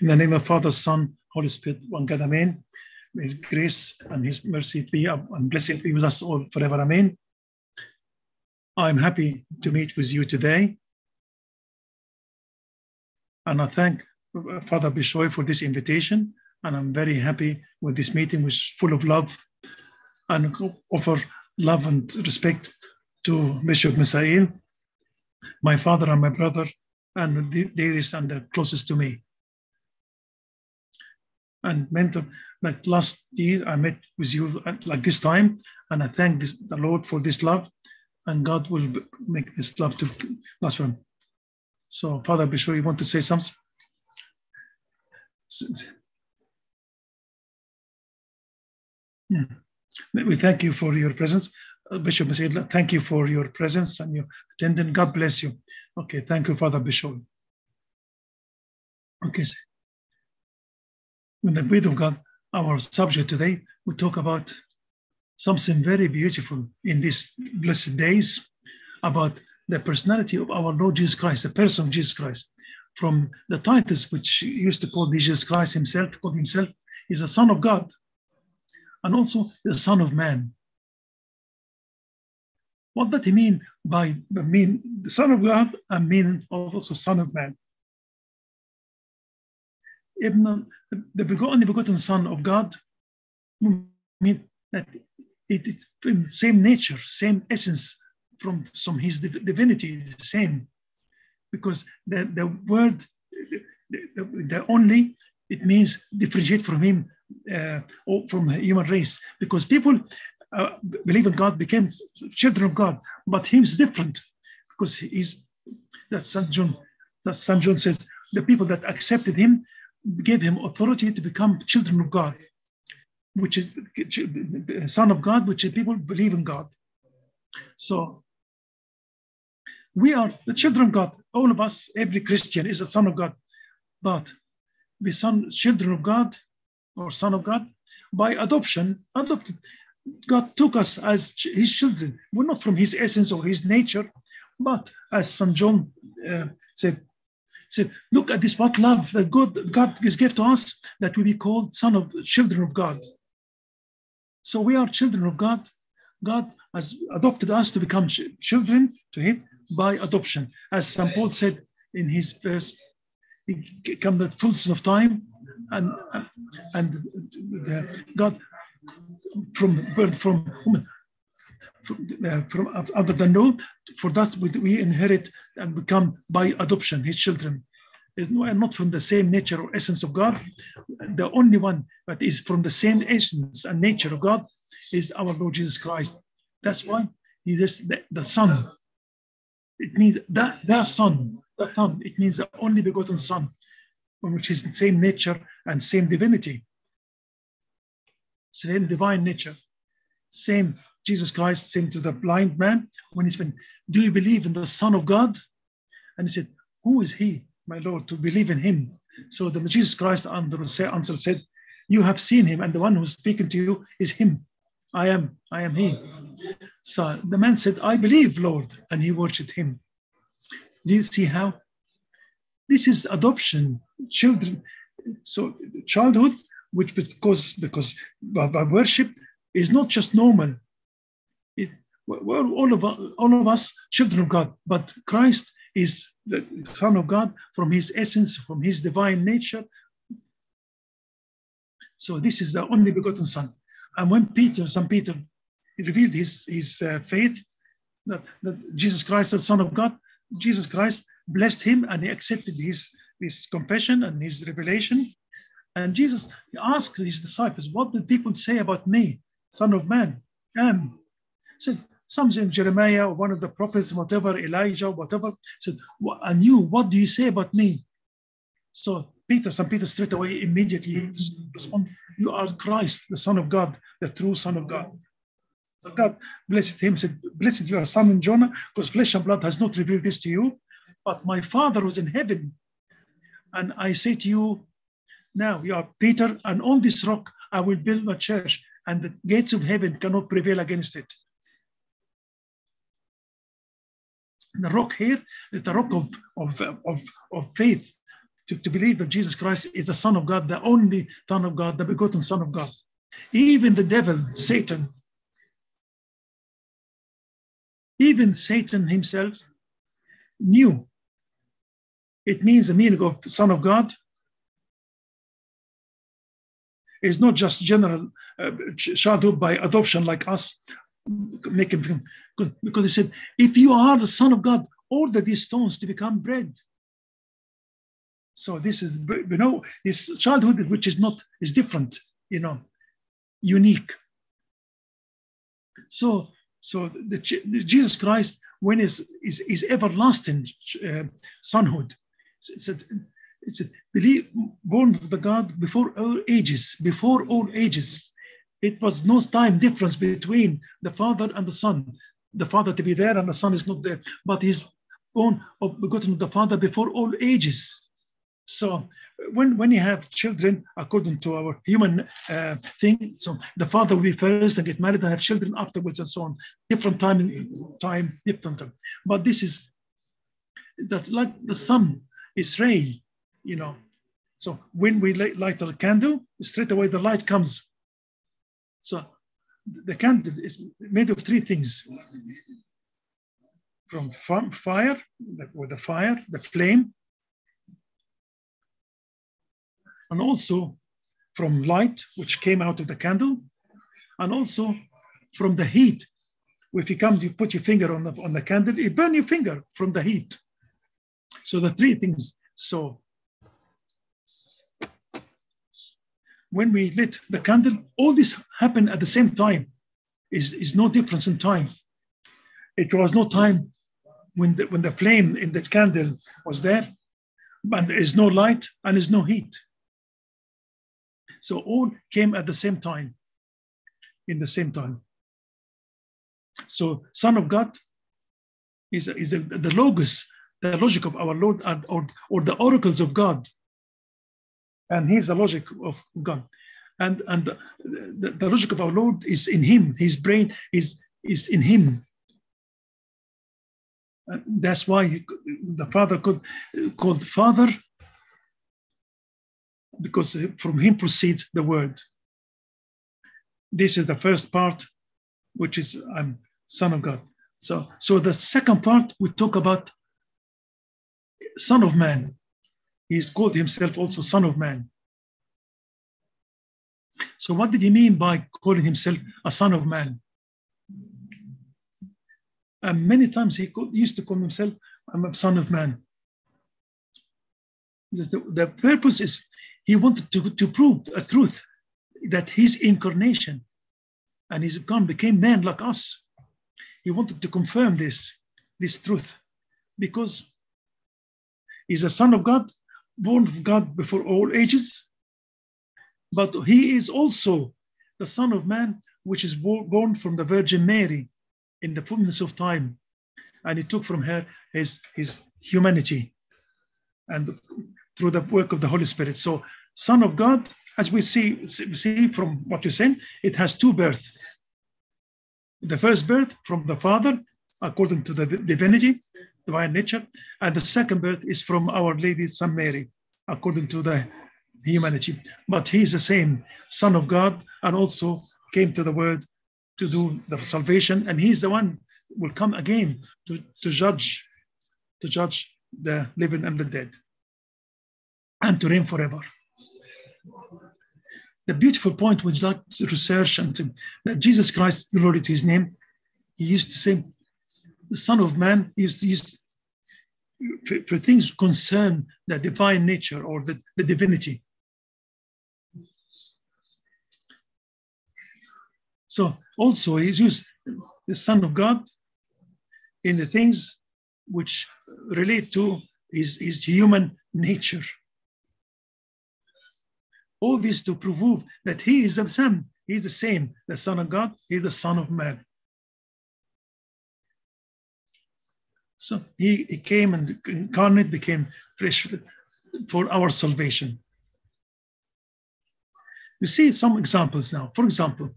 In the name of Father, Son, Holy Spirit, one God, Amen. May grace and His mercy be uh, and blessing be with us all forever, Amen. I'm happy to meet with you today. And I thank uh, Father Bishoy for this invitation. And I'm very happy with this meeting, which is full of love and offer love and respect to Bishop Misael, my father and my brother, and the dearest and the closest to me. And mentor, like last year, I met with you at like this time, and I thank this, the Lord for this love, and God will make this love to last forever. So, Father Bishop, you want to say something? Yeah. We thank you for your presence. Uh, Bishop Masid, thank you for your presence and your attendance. God bless you. Okay, thank you, Father Bishop. Okay, with the word of God, our subject today, we talk about something very beautiful in these blessed days about the personality of our Lord Jesus Christ, the person of Jesus Christ. From the titles which used to call Jesus Christ himself, called himself, is the Son of God and also the Son of Man. What does he mean by mean the Son of God and mean also Son of Man? Ibn, the begotten, the begotten Son of God mean that it, it's the same nature, same essence from, from his divinity, is the same. Because the, the word, the, the only, it means differentiate from him uh, from the human race because people uh, believe in God became children of God, but him is different because he's that St. John, that St. John says the people that accepted him gave him authority to become children of God, which is son of God, which is people believe in God. So we are the children of God. All of us, every Christian is a son of God, but we son children of God or son of God by adoption, adopted. God took us as his children. We're not from his essence or his nature, but as St. John uh, said, said, look at this, what love that God, God has given to us that we be called son of children of God. So we are children of God. God has adopted us to become children to Him by adoption. As St. Paul said in his verse, come the fullness of time, and and the God from birth from woman from, uh, from other than no for that we, we inherit and become by adoption his children is not from the same nature or essence of God. The only one that is from the same essence and nature of God is our Lord Jesus Christ. That's why he is the, the Son. It means that the Son, the Son, it means the only begotten Son which is the same nature and same divinity, same divine nature, same Jesus Christ saying to the blind man when he's been, Do you believe in the Son of God? And he said, Who is he, my Lord, to believe in him? So the Jesus Christ answered said, You have seen him, and the one who's speaking to you is him. I am, I am he. So the man said, I believe, Lord, and he worshipped him. Do you see how? This is adoption children. So childhood, which because because by worship is not just normal. We're all of all of us children of God, but Christ is the Son of God from His essence, from His divine nature. So this is the only begotten Son. And when Peter, St. Peter, revealed his his uh, faith that, that Jesus Christ, the Son of God, Jesus Christ blessed him and he accepted his his compassion and his revelation. And Jesus asked his disciples, What did people say about me, Son of Man? Am. Said, some in Jeremiah or one of the prophets, whatever, Elijah, whatever, said, And you, what do you say about me? So Peter, St. Peter straight away immediately responded, You are Christ, the Son of God, the true Son of God. So God blessed him, said, Blessed you are Simon Jonah, because flesh and blood has not revealed this to you, but my Father was in heaven and I say to you, now you are Peter, and on this rock I will build my church, and the gates of heaven cannot prevail against it. The rock here is the rock of, of, of, of faith, to, to believe that Jesus Christ is the Son of God, the only Son of God, the begotten Son of God. Even the devil, Satan, even Satan himself knew. It means the meaning of Son of God is not just general uh, childhood by adoption like us, making him good. Because he said, if you are the Son of God, order these stones to become bread. So this is, you know, his childhood, which is not, is different, you know, unique. So, so the, the Jesus Christ, when is is, is everlasting uh, sonhood, it's a, it's a believe, born of the God before all ages, before all ages. It was no time difference between the Father and the Son. The Father to be there and the Son is not there, but he's born of begotten the Father before all ages. So when, when you have children, according to our human uh, thing, so the father will be first and get married and have children afterwards and so on. Different time, time, different time. But this is that like the sun is ray, you know. So when we light, light a candle, straight away the light comes. So the candle is made of three things. From fire, with the fire, the flame, and also from light, which came out of the candle, and also from the heat. If you come, you put your finger on the, on the candle, it burn your finger from the heat. So the three things. So when we lit the candle, all this happened at the same time. Is is no difference in time. It was no time when the, when the flame in the candle was there, and there is no light and there's no heat. So all came at the same time, in the same time. So Son of God is, is the, the logos, the logic of our Lord, and, or, or the oracles of God. And he's the logic of God. And, and the, the logic of our Lord is in him. His brain is, is in him. And that's why he, the Father could called Father because from him proceeds the word. This is the first part, which is I'm son of God. So, so the second part we talk about son of man. He's called himself also son of man. So what did he mean by calling himself a son of man? And many times he used to call himself I'm a son of man. The, the purpose is he wanted to, to prove a truth that his incarnation and his God became man like us. He wanted to confirm this, this truth because he's a son of God, born of God before all ages, but he is also the son of man, which is born from the Virgin Mary in the fullness of time. And he took from her his, his humanity and through the work of the Holy Spirit. So Son of God, as we see, see from what you're saying, it has two births. The first birth from the Father, according to the divinity, divine nature, and the second birth is from Our Lady St. Mary, according to the humanity. But he's the same Son of God, and also came to the world to do the salvation, and he's the one will come again to, to judge, to judge the living and the dead, and to reign forever the beautiful point which that research and that Jesus Christ, glory to his name, he used to say, the Son of Man, is, used for, for things concern the divine nature or the, the divinity. So also he's used the Son of God in the things which relate to his, his human nature. All this to prove that he is the Son. He's the same, the Son of God, he's the Son of Man. So he, he came and incarnate, became fresh for our salvation. You see some examples now. For example,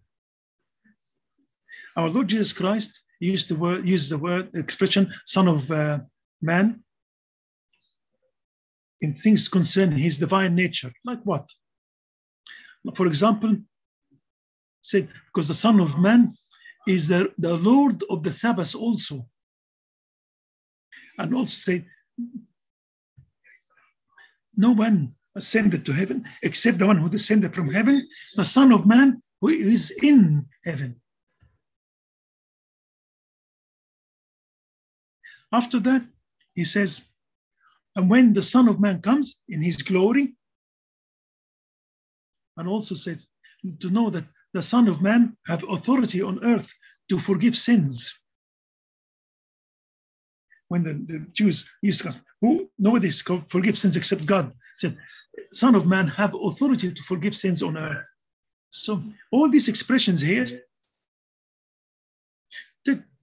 our Lord Jesus Christ used the word, used the word expression "Son of uh, Man." in things concern his divine nature. Like what? For example, said, because the Son of Man is the, the Lord of the Sabbath also. And also say, no one ascended to heaven except the one who descended from heaven, the Son of Man who is in heaven. After that, he says, and when the Son of Man comes in his glory, and also says to know that the Son of Man have authority on earth to forgive sins. When the, the Jews used to ask, who nobody forgive sins except God. Son of Man have authority to forgive sins on earth. So all these expressions here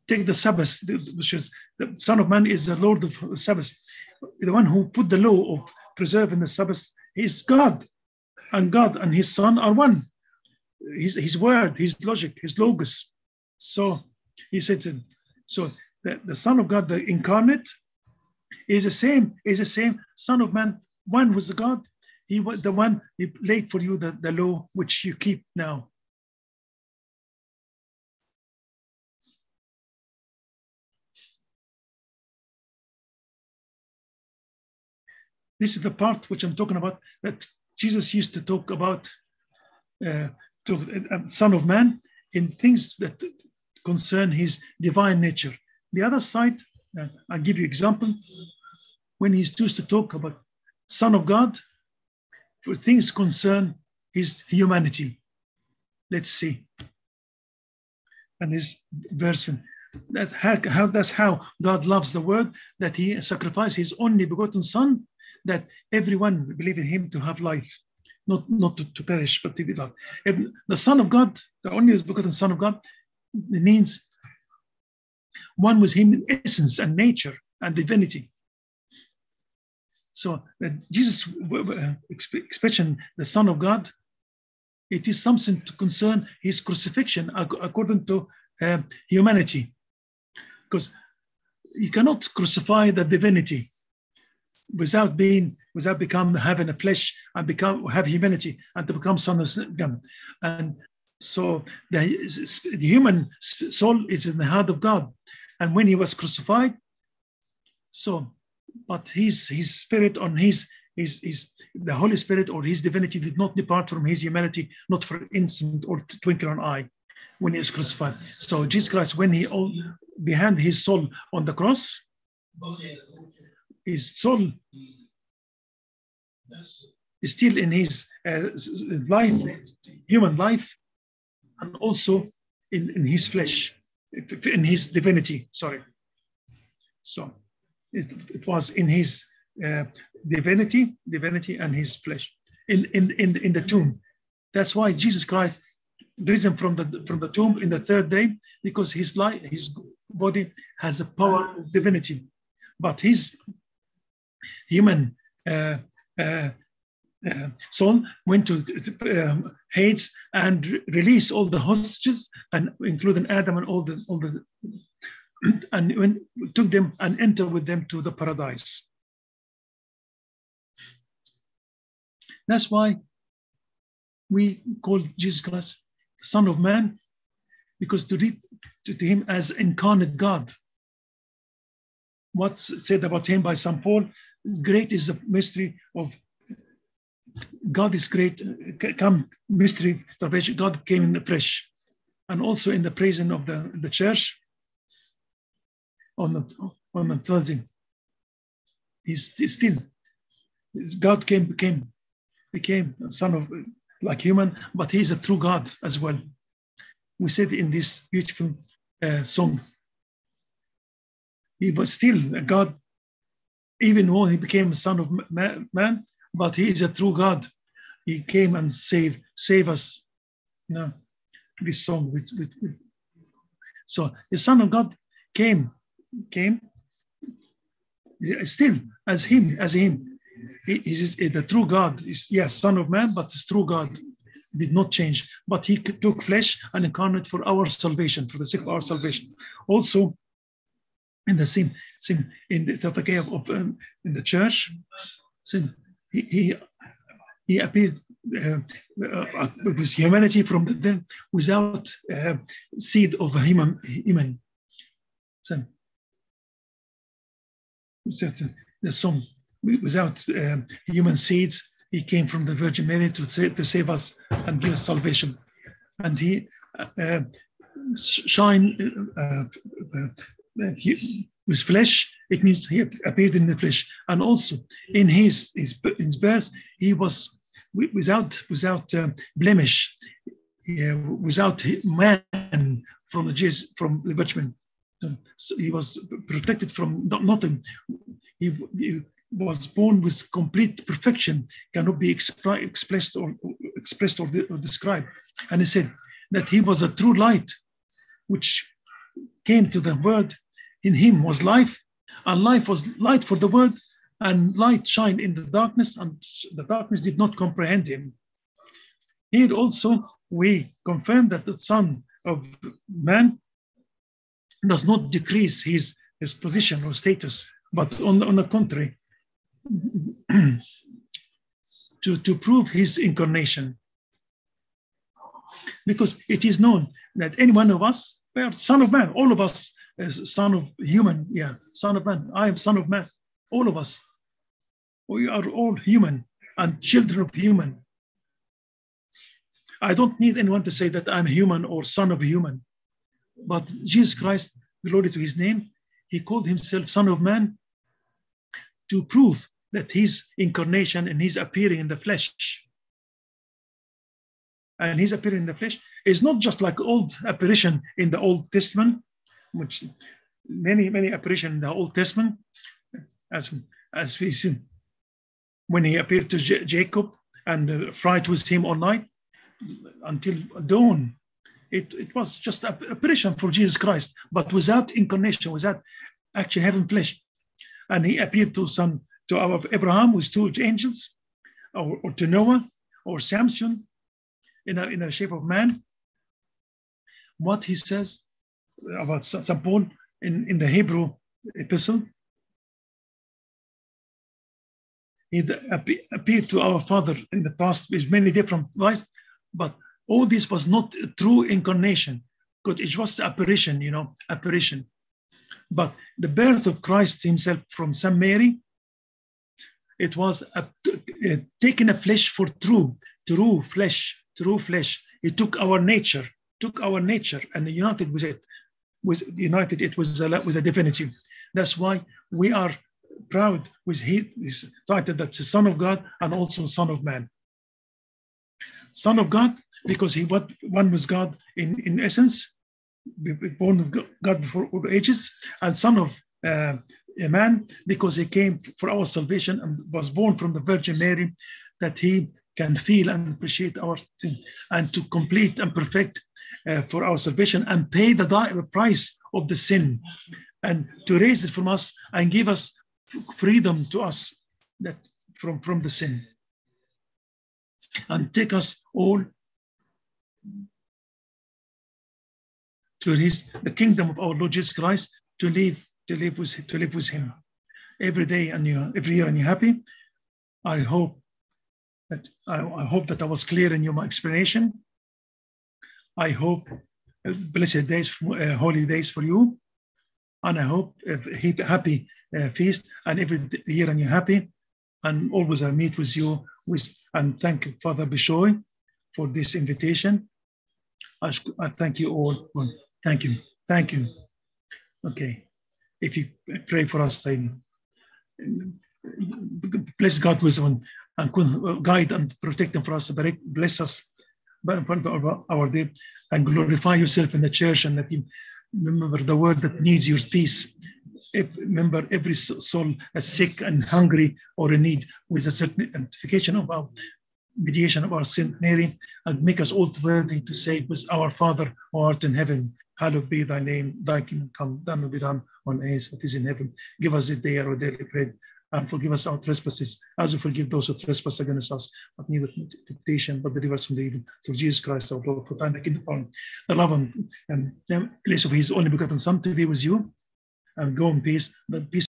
take the Sabbath, which is the Son of Man is the Lord of Sabbath. The one who put the law of preserving the Sabbath is God. And God and his Son are one. His, his word, his logic, his logos. So he said, so the, the Son of God, the incarnate, is the same, is the same Son of Man. One was the God. He was the one he laid for you the, the law which you keep now. This is the part which I'm talking about that Jesus used to talk about uh, to, uh, Son of Man in things that concern his divine nature. The other side, uh, I'll give you example, when he used to talk about Son of God, for things concern his humanity. Let's see. And this verse, that how, how that's how God loves the world, that he sacrificed his only begotten son that everyone believe in him to have life, not, not to, to perish, but to be loved. And the Son of God, the only begotten Son of God, means one with him in essence and nature and divinity. So that Jesus uh, expression, the Son of God, it is something to concern his crucifixion according to uh, humanity. Because you cannot crucify the divinity without being without become having a flesh and become have humanity and to become son of God. And so the, the human soul is in the heart of God. And when he was crucified, so but his his spirit on his his, his the Holy Spirit or his divinity did not depart from his humanity, not for an instant or twinkle an eye when he was crucified. So Jesus Christ, when he all behind his soul on the cross, his soul is still in his uh, life, human life, and also in, in his flesh, in his divinity. Sorry. So it, was in his uh, divinity, divinity, and his flesh in, in, in, in the tomb. That's why Jesus Christ risen from the from the tomb in the third day because his life, his body has the power of divinity, but his human uh, uh, uh, soul went to um, Hades and re- released all the hostages, and including Adam and all the all the, and when, took them and entered with them to the paradise. That's why we call Jesus Christ the Son of Man, because to read to, to him as incarnate God. What's said about him by St. Paul great is the mystery of God is great. Come, mystery, salvation. God came in the flesh, and also in the praising of the, the church on the on the Thursday. He's, he's still God came became became a son of like human, but he's a true God as well. We said in this beautiful uh, song, he was still a God even though he became a son of man, but he is a true God. He came and saved, save us. You know, this song. With, with, with. So the Son of God came, came still as him, as him. He is the true God. Is yes, Son of Man, but it's true God. Did not change, but he took flesh and incarnate for our salvation, for the sake of our salvation. Also, in the same, same in the of, of um, in the church, So he, he, appeared uh, uh, with humanity from the, without uh, seed of a human. human. So, so there's some without um, human seeds. He came from the Virgin Mary to, to save us and give us salvation. And he uh, shine uh, uh, with flesh. It means he appeared in the flesh, and also in his his, his birth, he was without without uh, blemish, without man from the Jews, from the Virgin. So he was protected from nothing. He, he was born with complete perfection, cannot be expri- expressed or expressed or, de- or described. And he said that he was a true light, which came to the world. In him was life, and life was light for the world, and light shined in the darkness, and the darkness did not comprehend him. Here also we confirm that the Son of Man does not decrease his, his position or status, but on, on the contrary, to, to prove his incarnation. Because it is known that any one of us, we are son of man, all of us is son of human, yeah, son of man. I am son of man, all of us. We are all human and children of human. I don't need anyone to say that I'm human or son of human. But Jesus Christ, glory to his name, he called himself son of man to prove that his incarnation and his appearing in the flesh and his appearing in the flesh is not just like old apparition in the Old Testament, which many, many apparition in the Old Testament, as, as we see when he appeared to J- Jacob and uh, fright with him all night until dawn. It, it was just a apparition for Jesus Christ, but without incarnation, without actually having flesh. And he appeared to some to our Abraham with two angels, or, or to Noah or Samson in a, in a shape of man. What he says about St. Paul in, in the Hebrew epistle, he appeared to our father in the past with many different ways, but all this was not true incarnation, because it was apparition, you know, apparition. But the birth of Christ himself from St. Mary it was a, a, taking a flesh for true, true flesh, true flesh. He took our nature, took our nature and united with it, with united it was a, with a divinity. That's why we are proud with his title that's the Son of God and also Son of Man. Son of God, because he what one was God in, in essence, born of God before all ages, and Son of uh, a man because he came for our salvation and was born from the Virgin Mary, that he can feel and appreciate our sin and to complete and perfect uh, for our salvation and pay the, the price of the sin and to raise it from us and give us freedom to us that from, from the sin and take us all to his the kingdom of our Lord Jesus Christ to live to live with to live with him every day and you every year and you're happy. I hope that I, I hope that I was clear in your my explanation. I hope uh, blessed days, uh, holy days for you, and I hope a happy uh, feast and every year and you're happy. And always I meet with you with and thank Father Bishoy for this invitation. I, I thank you all. Thank you. Thank you. Okay if you pray for us, then bless God wisdom and guide and protect them for us. Bless us our day and glorify yourself in the church and let him remember the word that needs your peace. If, remember every soul that's sick and hungry or in need with a certain identification of our mediation of our Saint Mary and make us all worthy to say with our Father who art in heaven, hallowed be thy name, thy kingdom come, thy will be done on earth what is in heaven. Give us this day our daily bread and forgive us our trespasses as we forgive those who trespass against us, but neither temptation, but deliver us from the evil. Through Jesus Christ our Lord, for thine the kingdom, the love and, and the place of his only begotten Son to be with you and go in peace. The peace